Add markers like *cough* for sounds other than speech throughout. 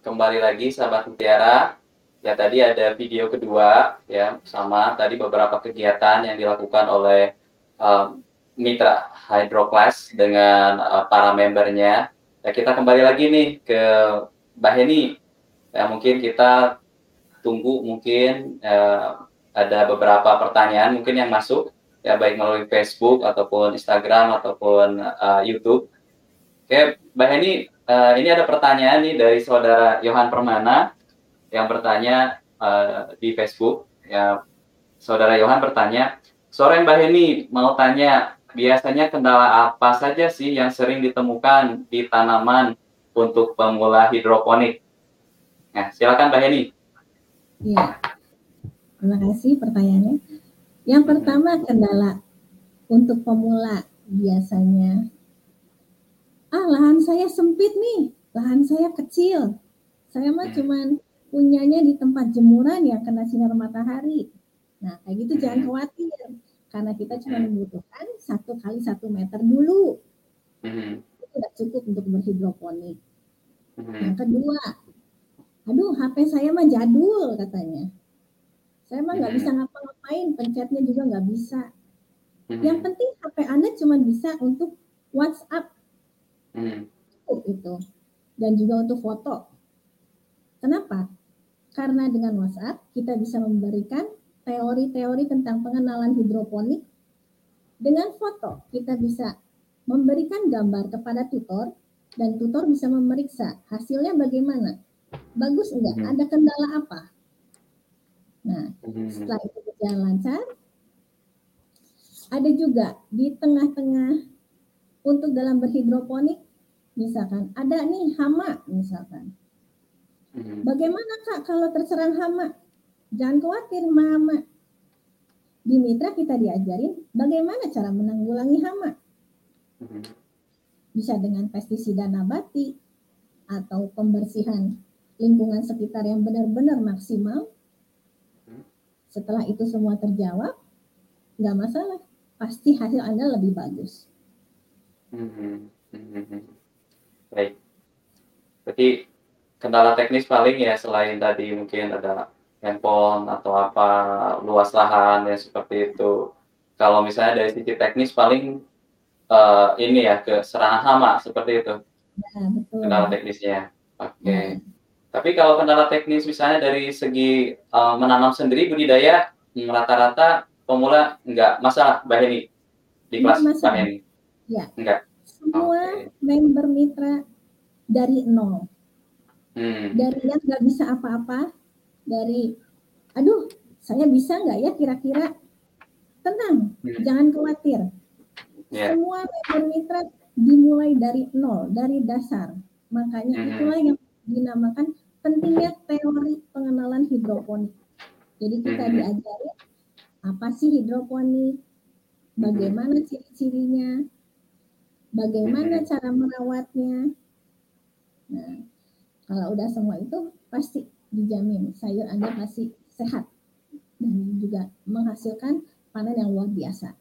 kembali lagi sahabat Mutiara. Ya tadi ada video kedua ya sama tadi beberapa kegiatan yang dilakukan oleh um, mitra Hydroclass dengan uh, para membernya. Ya kita kembali lagi nih ke Mbak Heni. Ya mungkin kita tunggu mungkin uh, ada beberapa pertanyaan mungkin yang masuk ya baik melalui Facebook ataupun Instagram ataupun uh, YouTube. Oke, Mbak Heni, uh, ini ada pertanyaan nih dari saudara Yohan Permana yang bertanya uh, di Facebook. Ya, saudara Yohan bertanya, sore Mbak Heni mau tanya, biasanya kendala apa saja sih yang sering ditemukan di tanaman untuk pemula hidroponik? Nah, silakan Mbak Heni. Iya, terima kasih pertanyaannya. Yang pertama kendala untuk pemula biasanya ah lahan saya sempit nih, lahan saya kecil. Saya mah hmm. cuman punyanya di tempat jemuran yang kena sinar matahari. Nah, kayak gitu hmm. jangan khawatir. Karena kita cuma hmm. membutuhkan satu kali satu meter dulu. Itu tidak cukup untuk berhidroponik. Yang kedua, aduh HP saya mah jadul katanya. Saya mah nggak bisa ngapa-ngapain, pencetnya juga nggak bisa. Yang penting HP Anda cuma bisa untuk WhatsApp Hmm. itu dan juga untuk foto. Kenapa? Karena dengan WhatsApp kita bisa memberikan teori-teori tentang pengenalan hidroponik. Dengan foto kita bisa memberikan gambar kepada tutor dan tutor bisa memeriksa hasilnya bagaimana. Bagus enggak? Hmm. Ada kendala apa? Nah, hmm. setelah itu berjalan lancar, ada juga di tengah-tengah untuk dalam berhidroponik misalkan. Ada nih hama misalkan. Hmm. bagaimana kak kalau terserang hama? Jangan khawatir mama. Di mitra kita diajarin bagaimana cara menanggulangi hama. Hmm. bisa dengan pestisida nabati atau pembersihan lingkungan sekitar yang benar-benar maksimal. Hmm. setelah itu semua terjawab nggak masalah. Pasti hasil anda lebih bagus Hmm. Baik. Berarti kendala teknis paling ya selain tadi mungkin ada handphone atau apa luas lahan ya seperti itu. Kalau misalnya dari sisi teknis paling uh, ini ya ke serangan hama seperti itu. Ya, betul. Kendala teknisnya. Oke. Okay. Ya. Tapi kalau kendala teknis misalnya dari segi uh, menanam sendiri budidaya rata-rata pemula enggak masalah Mbak Heni di kelas Mbak Heni. Ya. Enggak. Semua okay. member mitra dari nol. Hmm. Dari yang nggak bisa apa-apa, dari aduh saya bisa nggak ya kira-kira tenang, hmm. jangan khawatir. Yeah. Semua member mitra dimulai dari nol, dari dasar. Makanya hmm. itulah yang dinamakan pentingnya teori pengenalan hidroponik. Jadi kita hmm. diajari apa sih hidroponik, bagaimana ciri-cirinya, bagaimana cara merawatnya. Nah, kalau udah semua itu pasti dijamin sayur Anda pasti sehat dan juga menghasilkan panen yang luar biasa.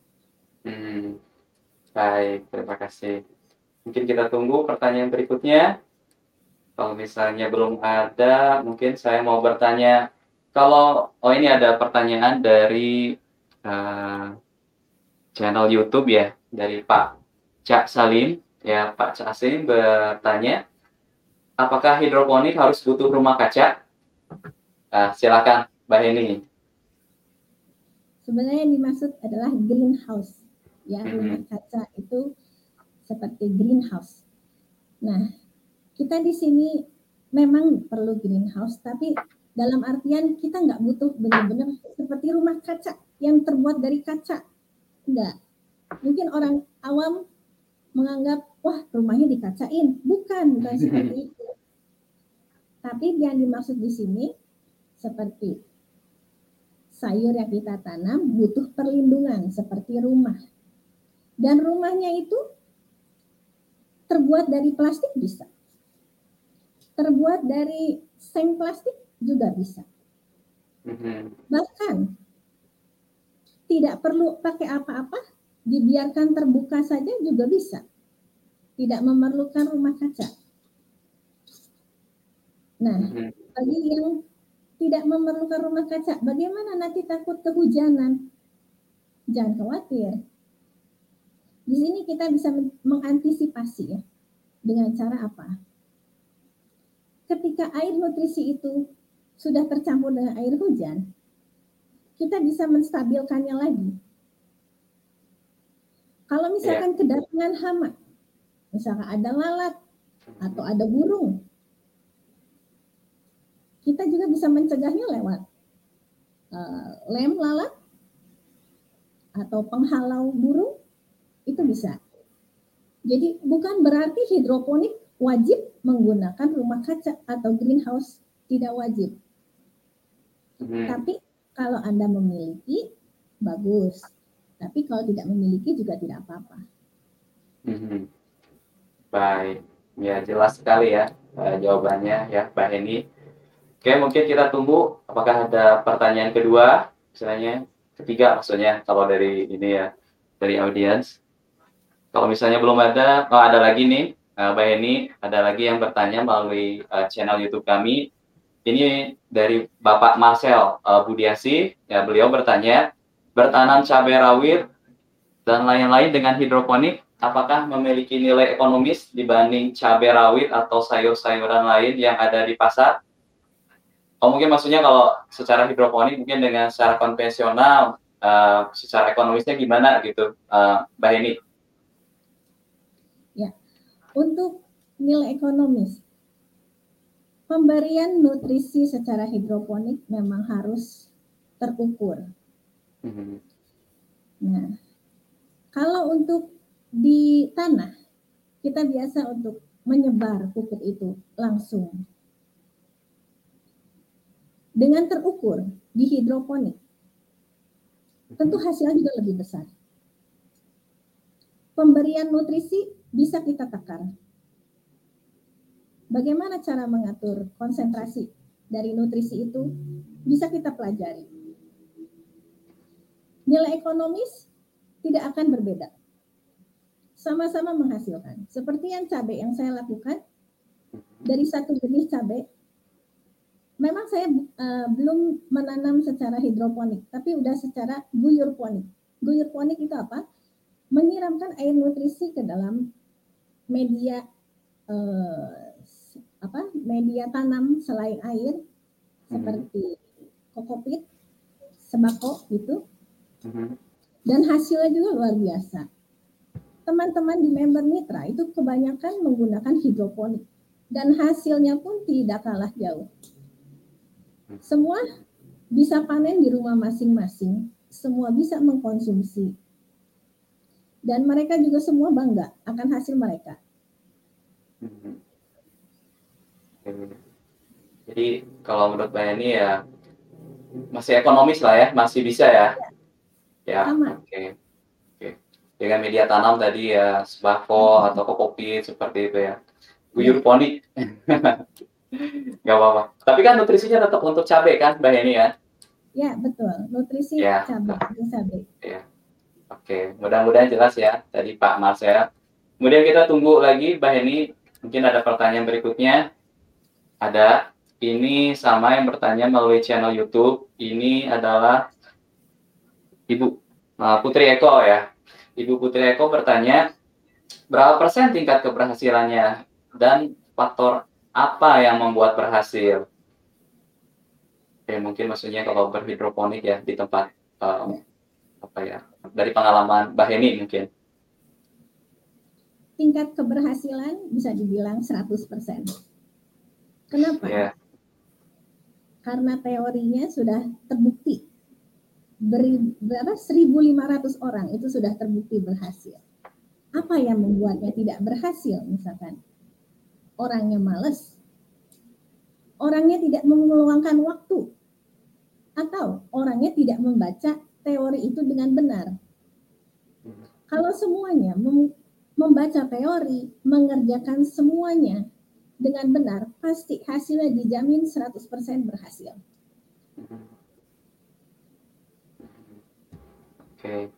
Hmm, baik, terima kasih. Mungkin kita tunggu pertanyaan berikutnya. Kalau misalnya belum ada, mungkin saya mau bertanya. Kalau oh ini ada pertanyaan dari uh, channel YouTube ya dari Pak Cak Salim, ya Pak Cak Salim bertanya, apakah hidroponik harus butuh rumah kaca? Nah, silakan Mbak Heni. Sebenarnya yang dimaksud adalah greenhouse. Ya, mm-hmm. rumah kaca itu seperti greenhouse. Nah, kita di sini memang perlu greenhouse, tapi dalam artian kita nggak butuh benar-benar seperti rumah kaca yang terbuat dari kaca. Enggak. Mungkin orang awam menganggap wah rumahnya dikacain. Bukan, bukan *laughs* seperti itu. Tapi yang dimaksud di sini seperti sayur yang kita tanam butuh perlindungan seperti rumah. Dan rumahnya itu terbuat dari plastik bisa. Terbuat dari seng plastik juga bisa. Mm-hmm. Bahkan tidak perlu pakai apa-apa dibiarkan terbuka saja juga bisa. Tidak memerlukan rumah kaca. Nah, hmm. bagi yang tidak memerlukan rumah kaca, bagaimana nanti takut kehujanan? Jangan khawatir. Di sini kita bisa mengantisipasi ya. Dengan cara apa? Ketika air nutrisi itu sudah tercampur dengan air hujan, kita bisa menstabilkannya lagi. Kalau misalkan yeah. kedatangan hama, misalkan ada lalat atau ada burung, kita juga bisa mencegahnya lewat uh, lem lalat atau penghalau burung itu bisa. Jadi bukan berarti hidroponik wajib menggunakan rumah kaca atau greenhouse tidak wajib. Hmm. Tapi kalau Anda memiliki bagus. Tapi kalau tidak memiliki juga tidak apa-apa. Hmm. Baik, ya jelas sekali ya uh, jawabannya ya Mbak Heni. Oke, mungkin kita tunggu apakah ada pertanyaan kedua, misalnya ketiga maksudnya kalau dari ini ya dari audiens. Kalau misalnya belum ada, oh ada lagi nih, uh, Mbak Heni, ada lagi yang bertanya melalui uh, channel YouTube kami. Ini dari Bapak Marcel uh, Budiasi, ya beliau bertanya, bertanam cabai rawit dan lain-lain dengan hidroponik, apakah memiliki nilai ekonomis dibanding cabai rawit atau sayur-sayuran lain yang ada di pasar? Oh mungkin maksudnya kalau secara hidroponik mungkin dengan secara konvensional uh, secara ekonomisnya gimana gitu, uh, Mbak Heni? Ya, untuk nilai ekonomis, pemberian nutrisi secara hidroponik memang harus terukur. Mm-hmm. Nah, kalau untuk di tanah, kita biasa untuk menyebar pupuk itu langsung dengan terukur di hidroponik, tentu hasilnya juga lebih besar. Pemberian nutrisi bisa kita takar. Bagaimana cara mengatur konsentrasi dari nutrisi itu bisa kita pelajari. Nilai ekonomis tidak akan berbeda. Sama-sama menghasilkan. Seperti yang cabai yang saya lakukan, dari satu jenis cabai memang saya uh, belum menanam secara hidroponik, tapi udah secara guyur ponik. Guyur ponik itu apa? Menyiramkan air nutrisi ke dalam media uh, apa? Media tanam selain air hmm. seperti kokopit, sembako gitu. Hmm. Dan hasilnya juga luar biasa. Teman-teman di member mitra itu kebanyakan menggunakan hidroponik dan hasilnya pun tidak kalah jauh. Semua bisa panen di rumah masing-masing, semua bisa mengkonsumsi. Dan mereka juga semua bangga akan hasil mereka. Jadi kalau menurut Mbak ini ya masih ekonomis lah ya, masih bisa ya. Ya, oke. Okay. Dengan media tanam tadi ya, sembako atau kopi seperti itu ya. Guyur ponik. *laughs* Gak apa-apa. Tapi kan nutrisinya tetap untuk cabai kan, Mbak Heni ya? Ya, betul. Nutrisi ya. cabai, cabai. Ya. Oke, mudah-mudahan jelas ya tadi Pak Marcel. Kemudian kita tunggu lagi Mbak Heni, mungkin ada pertanyaan berikutnya. Ada. Ini sama yang bertanya melalui channel YouTube. Ini adalah Ibu Putri Eko ya. Ibu Putri Eko bertanya, berapa persen tingkat keberhasilannya dan faktor apa yang membuat berhasil? Oke, mungkin maksudnya kalau berhidroponik ya di tempat um, apa ya dari pengalaman Mbak Heni mungkin. Tingkat keberhasilan bisa dibilang 100%. Kenapa? Yeah. Karena teorinya sudah terbukti. Berapa 1.500 orang itu sudah terbukti berhasil. Apa yang membuatnya tidak berhasil misalkan? orangnya males, orangnya tidak meluangkan waktu, atau orangnya tidak membaca teori itu dengan benar. Kalau semuanya membaca teori, mengerjakan semuanya dengan benar, pasti hasilnya dijamin 100% berhasil. Oke,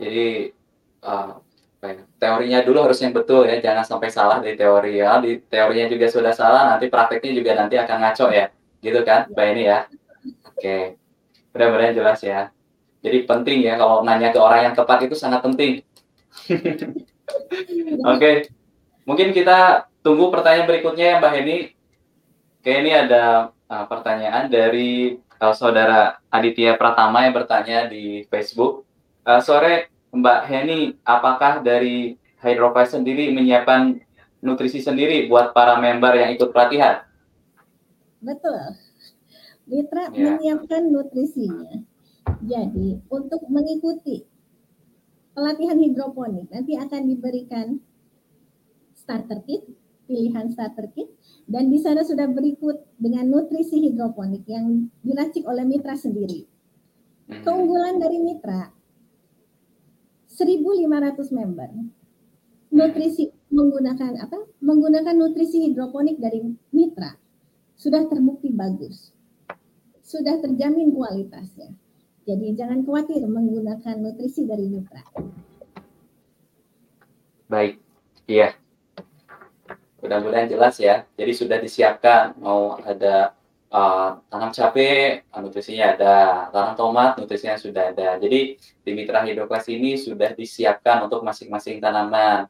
jadi uh, teorinya dulu harus yang betul ya, jangan sampai salah di teori ya. Di teorinya juga sudah salah, nanti prakteknya juga nanti akan ngaco ya. Gitu kan, Mbak ini ya. Oke. Mudah-mudahan jelas ya. Jadi penting ya kalau nanya ke orang yang tepat itu sangat penting. *laughs* Oke. Mungkin kita tunggu pertanyaan berikutnya ya Mbak Heni. Oke, ini ada uh, pertanyaan dari uh, saudara Aditya Pratama yang bertanya di Facebook. Uh, sore Mbak Heni, apakah dari Hydrofy sendiri menyiapkan nutrisi sendiri buat para member yang ikut pelatihan? Betul. Mitra ya. menyiapkan nutrisinya. Jadi, untuk mengikuti pelatihan hidroponik nanti akan diberikan starter kit, pilihan starter kit, dan di sana sudah berikut dengan nutrisi hidroponik yang diracik oleh mitra sendiri. Hmm. Keunggulan dari mitra 1.500 member. Nutrisi menggunakan apa? Menggunakan nutrisi hidroponik dari mitra sudah terbukti bagus. Sudah terjamin kualitasnya. Jadi jangan khawatir menggunakan nutrisi dari mitra. Baik, iya. Mudah-mudahan jelas ya. Jadi sudah disiapkan mau ada uh, tanam cabai, nutrisinya ada, tanam tomat, nutrisinya sudah ada. Jadi di Mitra Hidroklas ini sudah disiapkan untuk masing-masing tanaman.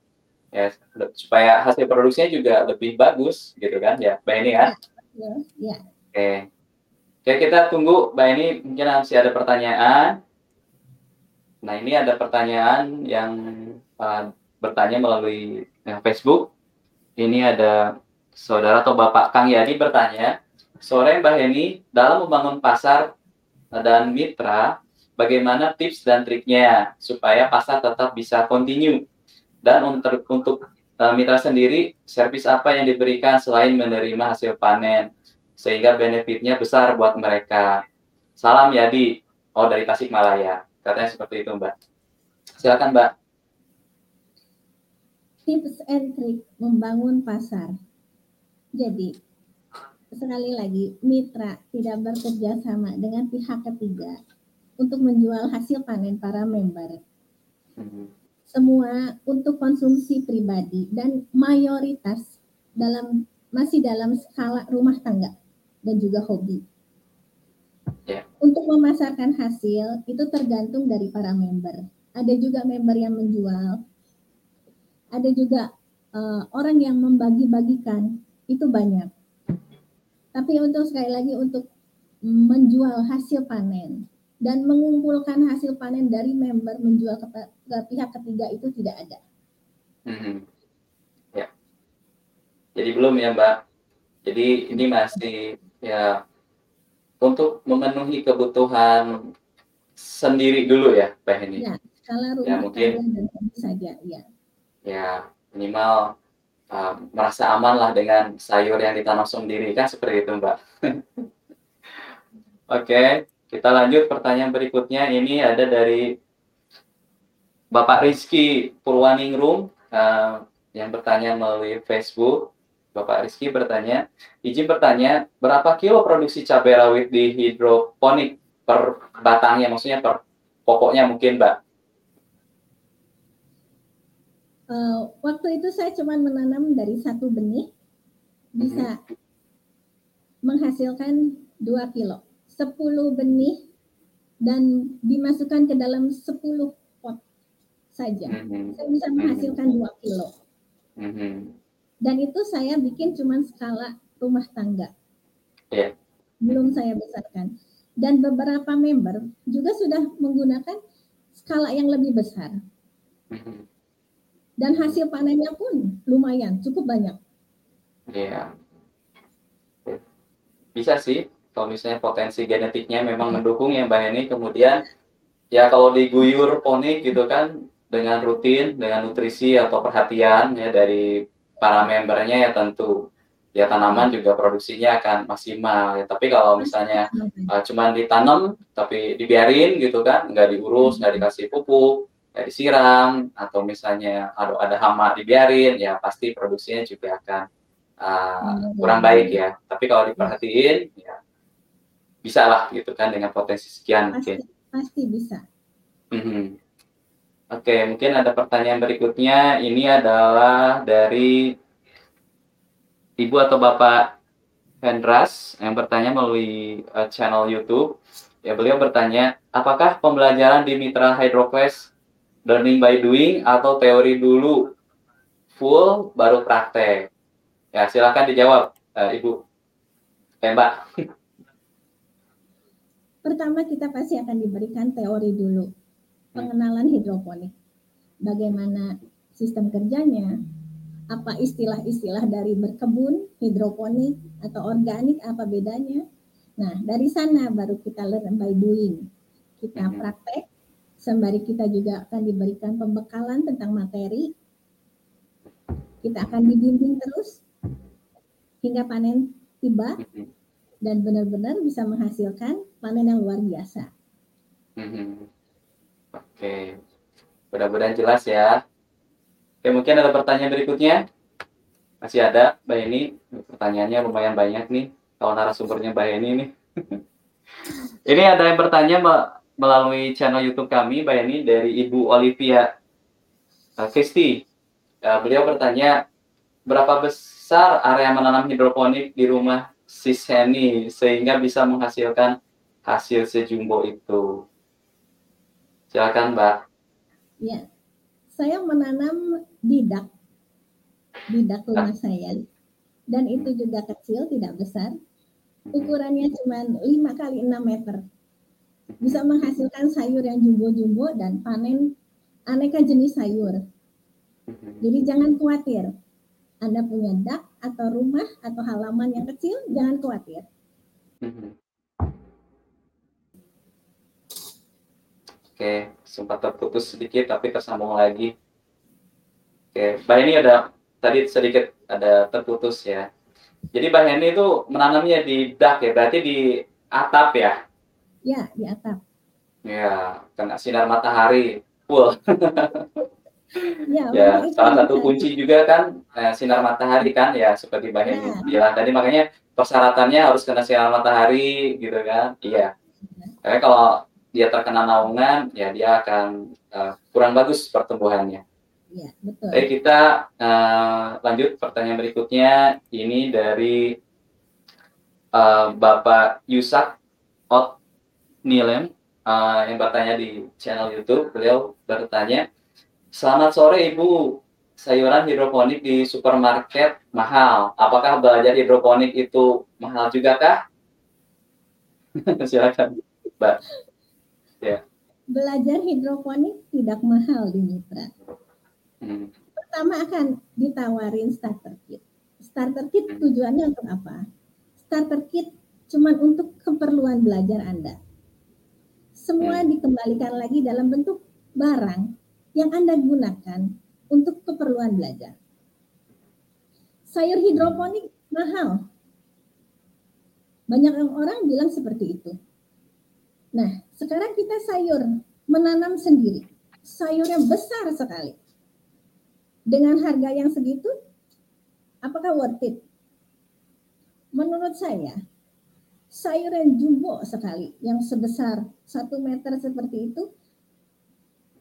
Ya, supaya hasil produksinya juga lebih bagus gitu kan ya, Mbak ini kan? Ya, ya. Oke. Oke, kita tunggu Mbak ini mungkin masih ada pertanyaan. Nah, ini ada pertanyaan yang uh, bertanya melalui ya, Facebook. Ini ada saudara atau Bapak Kang Yadi bertanya, Sore Mbak Heni, dalam membangun pasar dan mitra, bagaimana tips dan triknya supaya pasar tetap bisa continue? Dan untuk, untuk uh, mitra sendiri, servis apa yang diberikan selain menerima hasil panen? Sehingga benefitnya besar buat mereka. Salam Yadi, oh dari Tasikmalaya. Katanya seperti itu Mbak. Silakan Mbak. Tips and trick membangun pasar. Jadi, sekali lagi mitra tidak bekerja sama dengan pihak ketiga untuk menjual hasil panen para member. Hmm. Semua untuk konsumsi pribadi dan mayoritas dalam masih dalam skala rumah tangga dan juga hobi. Yeah. Untuk memasarkan hasil itu tergantung dari para member. Ada juga member yang menjual, ada juga uh, orang yang membagi-bagikan itu banyak tapi untuk sekali lagi untuk menjual hasil panen dan mengumpulkan hasil panen dari member menjual ke, ke pihak ketiga itu tidak ada. Hmm. Ya. Jadi belum ya Mbak. Jadi ini masih ya untuk memenuhi kebutuhan sendiri dulu ya Mbak ini. Ya, skala rumah ya, mungkin saja ya. Ya minimal uh, merasa aman lah dengan sayur yang ditanam sendiri kan seperti itu Mbak. *laughs* Oke, kita lanjut pertanyaan berikutnya ini ada dari Bapak Rizky Purwaningrum uh, yang bertanya melalui Facebook. Bapak Rizky bertanya, izin bertanya, berapa kilo produksi cabai rawit di hidroponik per batangnya, maksudnya per pokoknya mungkin, Mbak? Uh, waktu itu saya cuma menanam dari satu benih bisa mm-hmm. menghasilkan 2 kilo. 10 benih dan dimasukkan ke dalam 10 pot saja. Mm-hmm. Saya bisa menghasilkan mm-hmm. 2 kilo. Mm-hmm. Dan itu saya bikin cuma skala rumah tangga. Yeah. Belum saya besarkan. Dan beberapa member juga sudah menggunakan skala yang lebih besar. Mm-hmm dan hasil panennya pun lumayan, cukup banyak. Iya. Bisa sih, kalau misalnya potensi genetiknya memang mendukung ya Mbak Heni, kemudian ya kalau diguyur ponik gitu kan dengan rutin, dengan nutrisi atau perhatian ya dari para membernya ya tentu ya tanaman juga produksinya akan maksimal ya tapi kalau misalnya uh, cuman ditanam tapi dibiarin gitu kan nggak diurus nggak dikasih pupuk ya disiram atau misalnya ada ada hama dibiarin ya pasti produksinya juga akan uh, kurang baik ya tapi kalau diperhatiin ya bisa lah gitu kan dengan potensi sekian pasti, mungkin pasti bisa mm -hmm. Oke, mungkin ada pertanyaan berikutnya. Ini adalah dari Ibu atau Bapak Hendras yang bertanya melalui uh, channel YouTube. Ya, beliau bertanya, apakah pembelajaran di Mitra Hydroclass learning by doing atau teori dulu full baru praktek? Ya, silakan dijawab, uh, Ibu. Eh, Mbak. *laughs* Pertama kita pasti akan diberikan teori dulu pengenalan hidroponik. Bagaimana sistem kerjanya, apa istilah-istilah dari berkebun, hidroponik, atau organik, apa bedanya. Nah, dari sana baru kita learn by doing. Kita hmm. praktek, sembari kita juga akan diberikan pembekalan tentang materi. Kita akan dibimbing terus hingga panen tiba dan benar-benar bisa menghasilkan panen yang luar biasa. Hmm. Oke, mudah-mudahan jelas ya. Oke, mungkin ada pertanyaan berikutnya. Masih ada, Mbak Eni. Pertanyaannya lumayan banyak nih. Kalau narasumbernya Mbak Eni nih. *laughs* Ini ada yang bertanya Mbak melalui channel YouTube kami, Mbak Eni, dari Ibu Olivia Kristi. Uh, beliau bertanya, berapa besar area menanam hidroponik di rumah si Seni sehingga bisa menghasilkan hasil sejumbo itu? Silakan, Mbak. Ya, saya menanam didak, didak rumah saya. Dan itu juga kecil, tidak besar. Ukurannya cuma 5 kali 6 meter. Bisa menghasilkan sayur yang jumbo-jumbo dan panen aneka jenis sayur. Jadi jangan khawatir. Anda punya dak atau rumah atau halaman yang kecil, jangan khawatir. Oke, sempat terputus sedikit tapi tersambung lagi. Oke, Mbak ini ada tadi sedikit ada terputus ya. Jadi Mbak Heni itu menanamnya di dak ya, berarti di atap ya? Ya, di atap. Ya, kena sinar matahari full. ya, *laughs* ya salah satu kunci juga kan eh, sinar matahari kan ya seperti Heni ya. bilang tadi makanya persyaratannya harus kena sinar matahari gitu kan. Iya. Ya. Karena kalau dia terkena naungan, ya dia akan uh, kurang bagus pertumbuhannya. Ya, betul. Baik, kita uh, lanjut pertanyaan berikutnya. Ini dari uh, Bapak Yusak Ot Nilem uh, yang bertanya di channel YouTube. Beliau bertanya, Selamat sore Ibu, sayuran hidroponik di supermarket mahal. Apakah belajar hidroponik itu mahal juga kah? *laughs* Silakan, Mbak. Yeah. Belajar hidroponik tidak mahal di Mitra. Hmm. Pertama akan ditawarin starter kit. Starter kit hmm. tujuannya untuk apa? Starter kit cuma untuk keperluan belajar Anda. Semua hmm. dikembalikan lagi dalam bentuk barang yang Anda gunakan untuk keperluan belajar. Sayur hidroponik mahal. Banyak orang bilang seperti itu. Nah, sekarang kita sayur menanam sendiri. Sayurnya besar sekali. Dengan harga yang segitu, apakah worth it? Menurut saya, sayur yang jumbo sekali, yang sebesar satu meter seperti itu,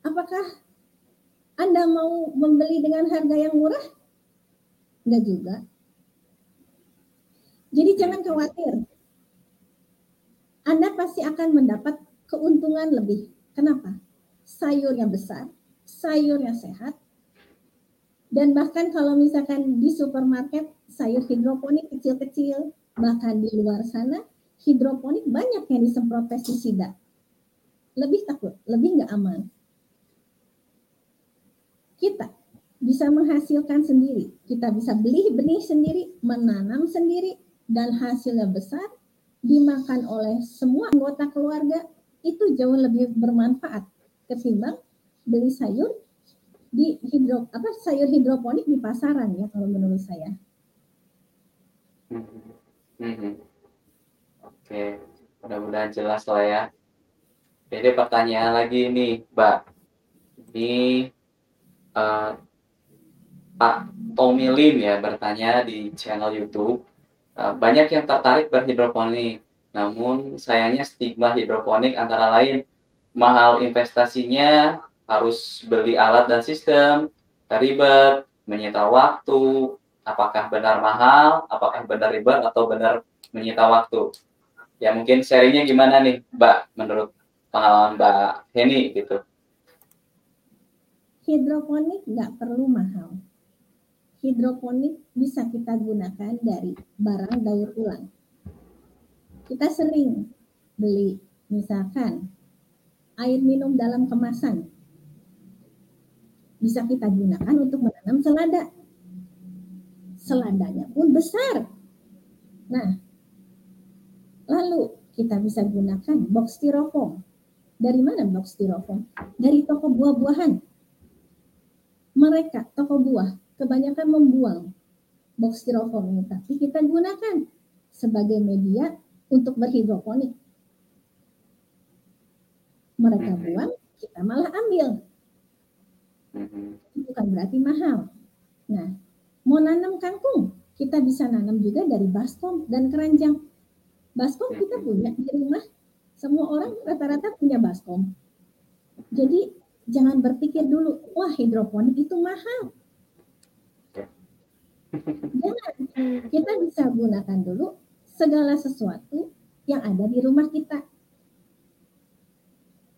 apakah Anda mau membeli dengan harga yang murah? Enggak juga. Jadi jangan khawatir, anda pasti akan mendapat keuntungan lebih. Kenapa? Sayurnya besar, sayurnya sehat, dan bahkan kalau misalkan di supermarket sayur hidroponik kecil-kecil, bahkan di luar sana hidroponik banyak yang disemprot pestisida. Lebih takut, lebih nggak aman. Kita bisa menghasilkan sendiri. Kita bisa beli benih sendiri, menanam sendiri, dan hasilnya besar dimakan oleh semua anggota keluarga itu jauh lebih bermanfaat ketimbang beli sayur di hidro apa sayur hidroponik di pasaran ya kalau menurut saya. Hmm. Hmm. Oke, mudah-mudahan jelas lah ya. Jadi pertanyaan lagi nih, Mbak. Ini uh, Pak Tommy Lim ya bertanya di channel YouTube Eh, banyak yang tertarik berhidroponik. Namun sayangnya stigma hidroponik antara lain mahal investasinya, harus beli alat dan sistem, ribet, menyita waktu, apakah benar mahal, apakah benar ribet atau benar menyita waktu. Ya mungkin serinya gimana nih, Mbak, menurut pengalaman Mbak Heni gitu? Hidroponik nggak perlu mahal. Hidroponik bisa kita gunakan dari barang daur ulang. Kita sering beli misalkan air minum dalam kemasan bisa kita gunakan untuk menanam selada. Seladanya pun besar. Nah, lalu kita bisa gunakan box styrofoam. Dari mana box styrofoam? Dari toko buah-buahan. Mereka, toko buah, kebanyakan membuang box styrofoam ini, tapi kita gunakan sebagai media untuk berhidroponik. Mereka Mhm. buang, kita malah ambil bukan berarti mahal. Nah, mau nanam kangkung, kita bisa nanam juga dari baskom dan keranjang. Baskom kita punya di rumah. Semua orang rata-rata punya baskom. Jadi jangan berpikir dulu, wah hidroponik itu mahal. Jangan. Kita bisa gunakan dulu segala sesuatu yang ada di rumah kita.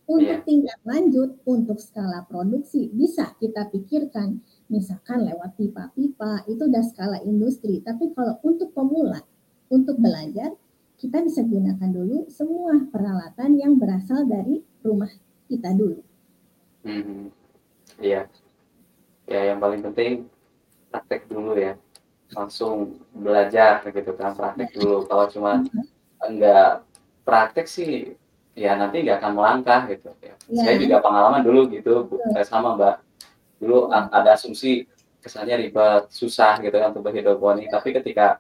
Untuk tingkat lanjut, untuk skala produksi, bisa kita pikirkan, misalkan lewat pipa-pipa, itu udah skala industri. Tapi kalau untuk pemula, untuk belajar, kita bisa gunakan dulu semua peralatan yang berasal dari rumah kita dulu. Mhm. Iya. Ya yang paling penting praktek dulu ya. Langsung belajar gitu kan, praktek dulu. Kalau cuma enggak praktek sih ya nanti nggak akan melangkah gitu ya. Saya Ya. juga pengalaman dulu gitu, saya sama Mbak. Dulu ada asumsi kesannya ribet, susah gitu kan untuk berhidroponik, tapi ketika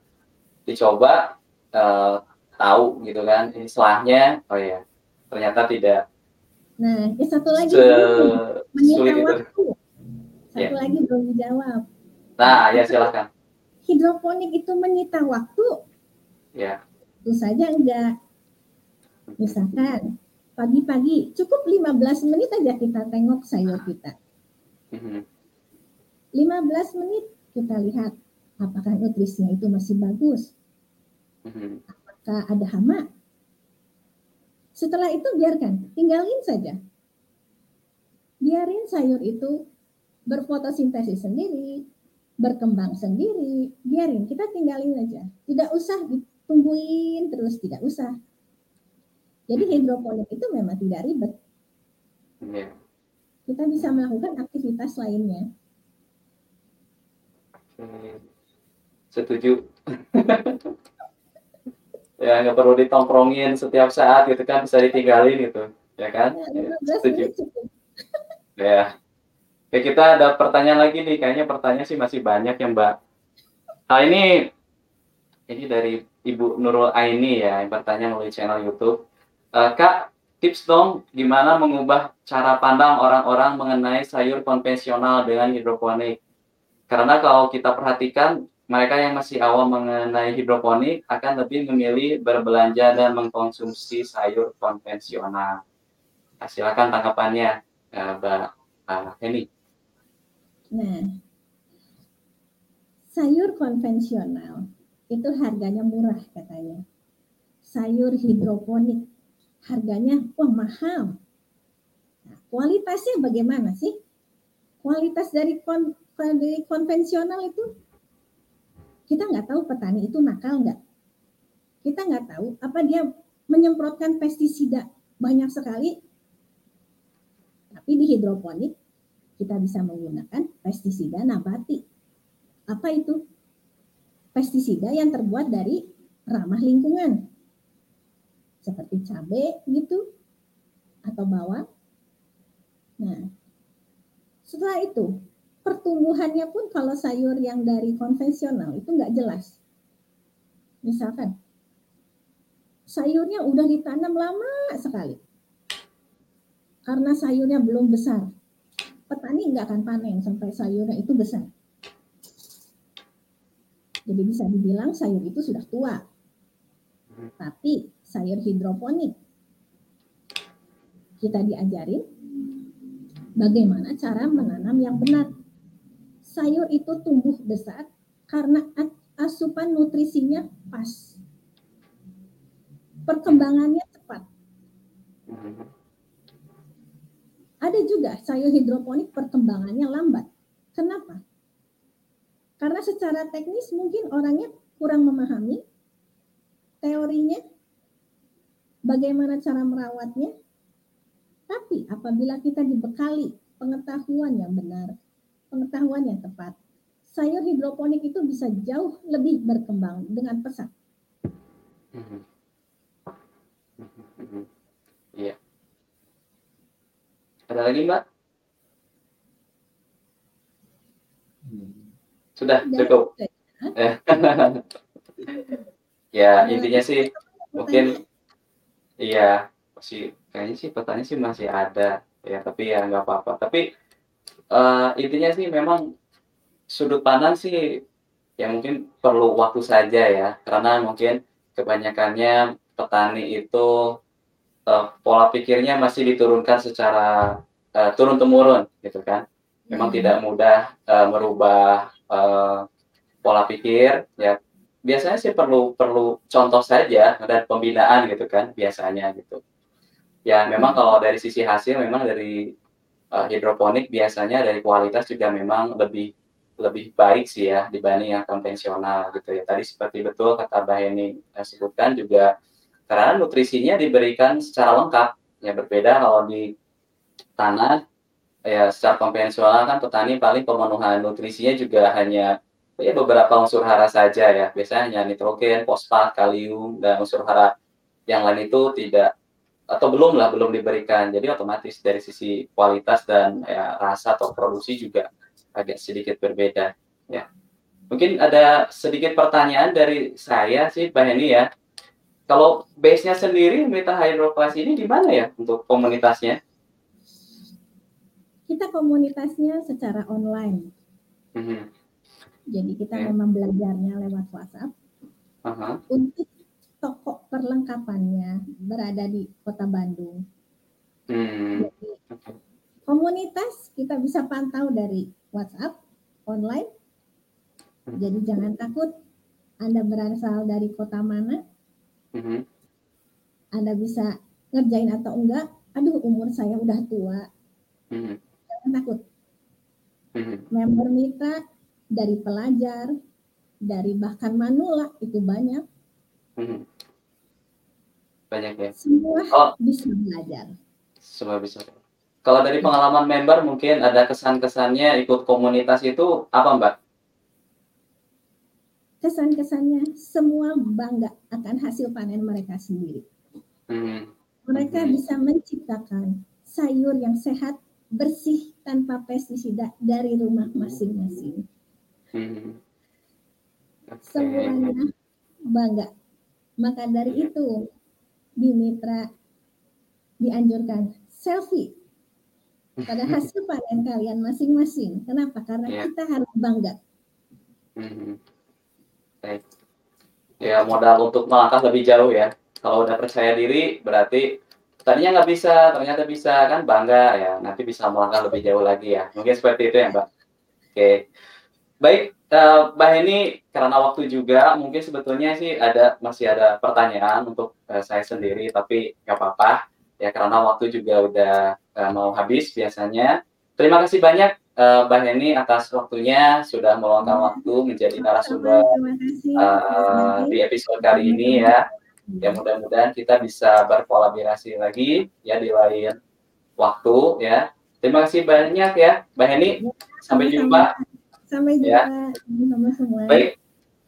dicoba eh, tahu gitu kan ini selahnya, oh ya ternyata tidak Nah, yang satu lagi se menyita itu. waktu. Satu Ya. lagi belum dijawab. Nah, ya silahkan. Hidroponik itu menyita waktu? Ya. Tentu saja enggak. Misalkan pagi-pagi cukup 15 menit aja kita tengok sayur kita. Mhm. 15 menit kita lihat apakah nutrisinya itu masih bagus, Mhm. apakah ada hama. Setelah itu biarkan, tinggalin saja. Biarin sayur itu berfotosintesis sendiri, berkembang sendiri, biarin, kita tinggalin aja. Tidak usah ditungguin terus, tidak usah. Jadi hidroponik itu memang tidak ribet. Iya. Kita bisa melakukan aktivitas lainnya. Oke. Setuju. *laughs* ya nggak perlu ditongkrongin setiap saat gitu kan bisa ditinggalin gitu ya kan? Ya, Ya, 15 setuju. *laughs* ya. Oke, kita ada pertanyaan lagi nih kayaknya pertanyaan sih masih banyak ya Mbak. Nah ini ini dari Ibu Nurul Aini ya yang bertanya melalui channel YouTube. Eh, Kak tips dong gimana mengubah cara pandang orang-orang mengenai sayur konvensional dengan hidroponik. Karena kalau kita perhatikan mereka yang masih awam mengenai hidroponik akan lebih memilih berbelanja dan mengkonsumsi sayur konvensional. Nah, silakan tanggapannya, eh, Mbak uh, Heni. Nah, sayur konvensional itu harganya murah katanya. Sayur hidroponik harganya wah mahal. Nah, kualitasnya bagaimana sih? Kualitas dari kon, dari konvensional itu kita nggak tahu petani itu nakal nggak. Kita nggak tahu apa dia menyemprotkan pestisida banyak sekali. Tapi di hidroponik kita bisa menggunakan pestisida nabati. Apa itu? Pestisida yang terbuat dari ramah lingkungan. Seperti cabai gitu atau bawang. Nah, setelah itu pertumbuhannya pun kalau sayur yang dari konvensional itu nggak jelas. Misalkan sayurnya udah ditanam lama sekali. Karena sayurnya belum besar. Petani nggak akan panen sampai sayurnya itu besar. Jadi bisa dibilang sayur itu sudah tua. Tapi sayur hidroponik kita diajarin bagaimana cara menanam yang benar. Sayur itu tumbuh besar karena asupan nutrisinya pas. Perkembangannya cepat. Ada juga sayur hidroponik perkembangannya lambat. Kenapa? Karena secara teknis mungkin orangnya kurang memahami teorinya, bagaimana cara merawatnya. Tapi apabila kita dibekali pengetahuan yang benar, pengetahuan yang tepat, sayur hidroponik itu bisa jauh lebih berkembang dengan pesat. Iya. Ada lagi Mbak? Sudah cukup. ya. *laughs* Intinya sih mungkin iya masih kayaknya sih pertanyaan sih masih ada. Ya tapi ya nggak apa-apa. Tapi uh, intinya sih memang sudut pandang sih ya mungkin perlu waktu saja ya. Karena mungkin kebanyakannya petani itu uh, pola pikirnya masih diturunkan secara uh, turun temurun gitu kan. Memang hmm. tidak mudah uh, merubah uh, pola pikir. Ya biasanya sih perlu perlu contoh saja dan pembinaan gitu kan biasanya gitu. Ya memang kalau dari sisi hasil memang dari uh, hidroponik biasanya dari kualitas juga memang lebih lebih baik sih ya dibanding yang konvensional gitu ya. Tadi seperti betul kata Mbak Heni sebutkan juga karena nutrisinya diberikan secara lengkap. Ya berbeda kalau di tanah ya secara konvensional kan petani paling pemenuhan nutrisinya juga hanya ya beberapa unsur hara saja ya. Biasanya hanya nitrogen, fosfat, kalium dan unsur hara yang lain itu tidak atau belum lah belum diberikan jadi otomatis dari sisi kualitas dan ya, rasa atau produksi juga agak sedikit berbeda ya mungkin ada sedikit pertanyaan dari saya sih Mbak Heni ya kalau base-nya sendiri Meta Hydroclass ini di mana ya untuk komunitasnya kita komunitasnya secara online. Mm-hmm. Jadi kita yeah. memang belajarnya lewat WhatsApp. Uh-huh. Untuk toko perlengkapannya berada di Kota Bandung. Mm. Jadi komunitas kita bisa pantau dari WhatsApp online. Jadi jangan takut Anda berasal dari kota mana. Mm-hmm. Anda bisa ngerjain atau enggak. Aduh umur saya udah tua. Mm-hmm takut. Hmm. Member mitra dari pelajar, dari bahkan manula itu banyak. Hmm. Banyak ya. Semua oh. bisa belajar. Semua bisa. Kalau dari pengalaman member mungkin ada kesan-kesannya ikut komunitas itu apa Mbak? Kesan-kesannya semua bangga akan hasil panen mereka sendiri. Hmm. Mereka hmm. bisa menciptakan sayur yang sehat bersih tanpa pestisida dari rumah masing-masing. Hmm. Okay. Semuanya bangga. Maka dari itu di mitra dianjurkan selfie pada *laughs* hasil panen kalian masing-masing. Kenapa? Karena yeah. kita harus bangga. Hmm. Baik. Ya modal untuk melangkah lebih jauh ya. Kalau udah percaya diri berarti tadinya nggak bisa ternyata bisa kan bangga ya nanti bisa melangkah lebih jauh lagi ya mungkin seperti itu ya mbak oke baik uh, mbak ini karena waktu juga mungkin sebetulnya sih ada masih ada pertanyaan untuk uh, saya sendiri tapi nggak apa-apa. Ya karena waktu juga udah uh, mau habis biasanya. Terima kasih banyak uh, Mbak Heni atas waktunya sudah meluangkan waktu menjadi narasumber uh, di episode kali ini ya. Ya mudah-mudahan kita bisa berkolaborasi lagi ya di lain waktu ya. Terima kasih banyak ya Mbak Heni. Sampai jumpa sampai ya. jumpa ya. semua baik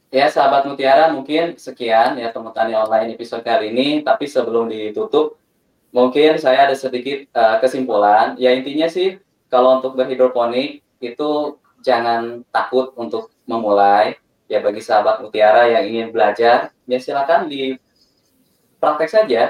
ya sahabat Mutiara mungkin sekian ya teman tani online episode kali ini tapi sebelum ditutup mungkin saya ada sedikit uh, kesimpulan ya intinya sih kalau untuk berhidroponik itu jangan takut untuk memulai ya bagi sahabat Mutiara yang ingin belajar ya silakan di praktek saja.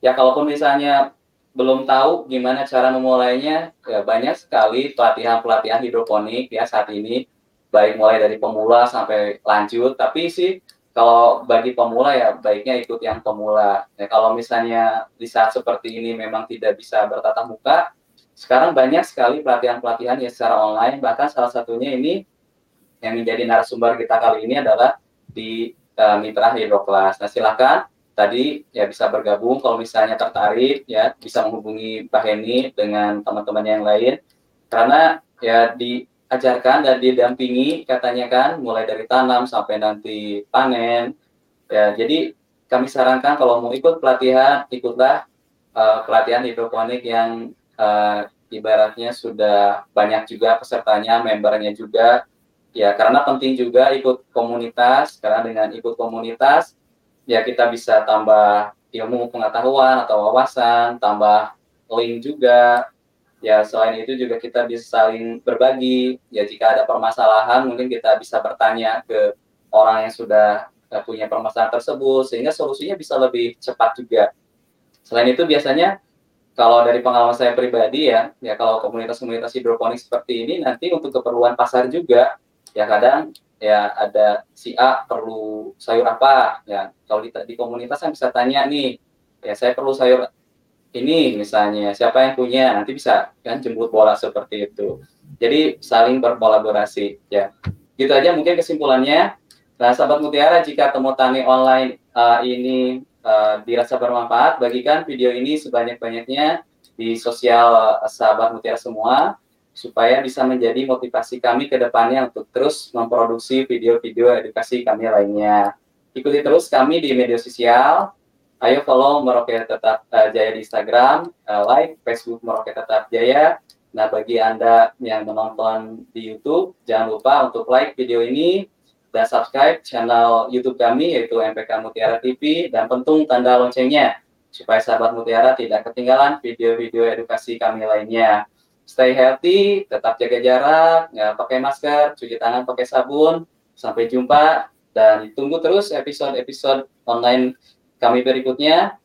Ya kalaupun misalnya belum tahu gimana cara memulainya, ya banyak sekali pelatihan-pelatihan hidroponik ya saat ini, baik mulai dari pemula sampai lanjut. Tapi sih kalau bagi pemula ya baiknya ikut yang pemula. Ya, kalau misalnya di saat seperti ini memang tidak bisa bertatap muka, sekarang banyak sekali pelatihan-pelatihan yang secara online, bahkan salah satunya ini yang menjadi narasumber kita kali ini adalah di uh, Mitra Hidroklas. Nah, silakan tadi ya bisa bergabung kalau misalnya tertarik ya bisa menghubungi Pak Heni dengan teman-teman yang lain karena ya diajarkan dan didampingi katanya kan mulai dari tanam sampai nanti panen ya jadi kami sarankan kalau mau ikut pelatihan ikutlah uh, pelatihan hidroponik yang uh, ibaratnya sudah banyak juga pesertanya membernya juga ya karena penting juga ikut komunitas karena dengan ikut komunitas ya kita bisa tambah ilmu pengetahuan atau wawasan, tambah link juga. Ya selain itu juga kita bisa saling berbagi. Ya jika ada permasalahan mungkin kita bisa bertanya ke orang yang sudah eh, punya permasalahan tersebut sehingga solusinya bisa lebih cepat juga. Selain itu biasanya kalau dari pengalaman saya pribadi ya, ya kalau komunitas-komunitas hidroponik seperti ini nanti untuk keperluan pasar juga, ya kadang ya ada si A perlu sayur apa ya kalau di, di komunitas kan bisa tanya nih ya saya perlu sayur ini misalnya siapa yang punya nanti bisa kan jemput bola seperti itu jadi saling berkolaborasi ya gitu aja mungkin kesimpulannya nah sahabat mutiara jika temu tani online uh, ini uh, dirasa bermanfaat bagikan video ini sebanyak-banyaknya di sosial uh, sahabat mutiara semua supaya bisa menjadi motivasi kami ke depannya untuk terus memproduksi video-video edukasi kami lainnya. Ikuti terus kami di media sosial. Ayo follow Merauke Tetap uh, Jaya di Instagram, uh, like Facebook Merauke Tetap Jaya. Nah, bagi Anda yang menonton di YouTube, jangan lupa untuk like video ini dan subscribe channel YouTube kami yaitu MPK Mutiara TV dan pentung tanda loncengnya supaya sahabat Mutiara tidak ketinggalan video-video edukasi kami lainnya stay healthy, tetap jaga jarak, ya, pakai masker, cuci tangan pakai sabun. Sampai jumpa dan tunggu terus episode-episode online kami berikutnya.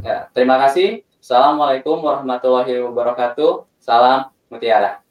Ya, terima kasih. Assalamualaikum warahmatullahi wabarakatuh. Salam Mutiara.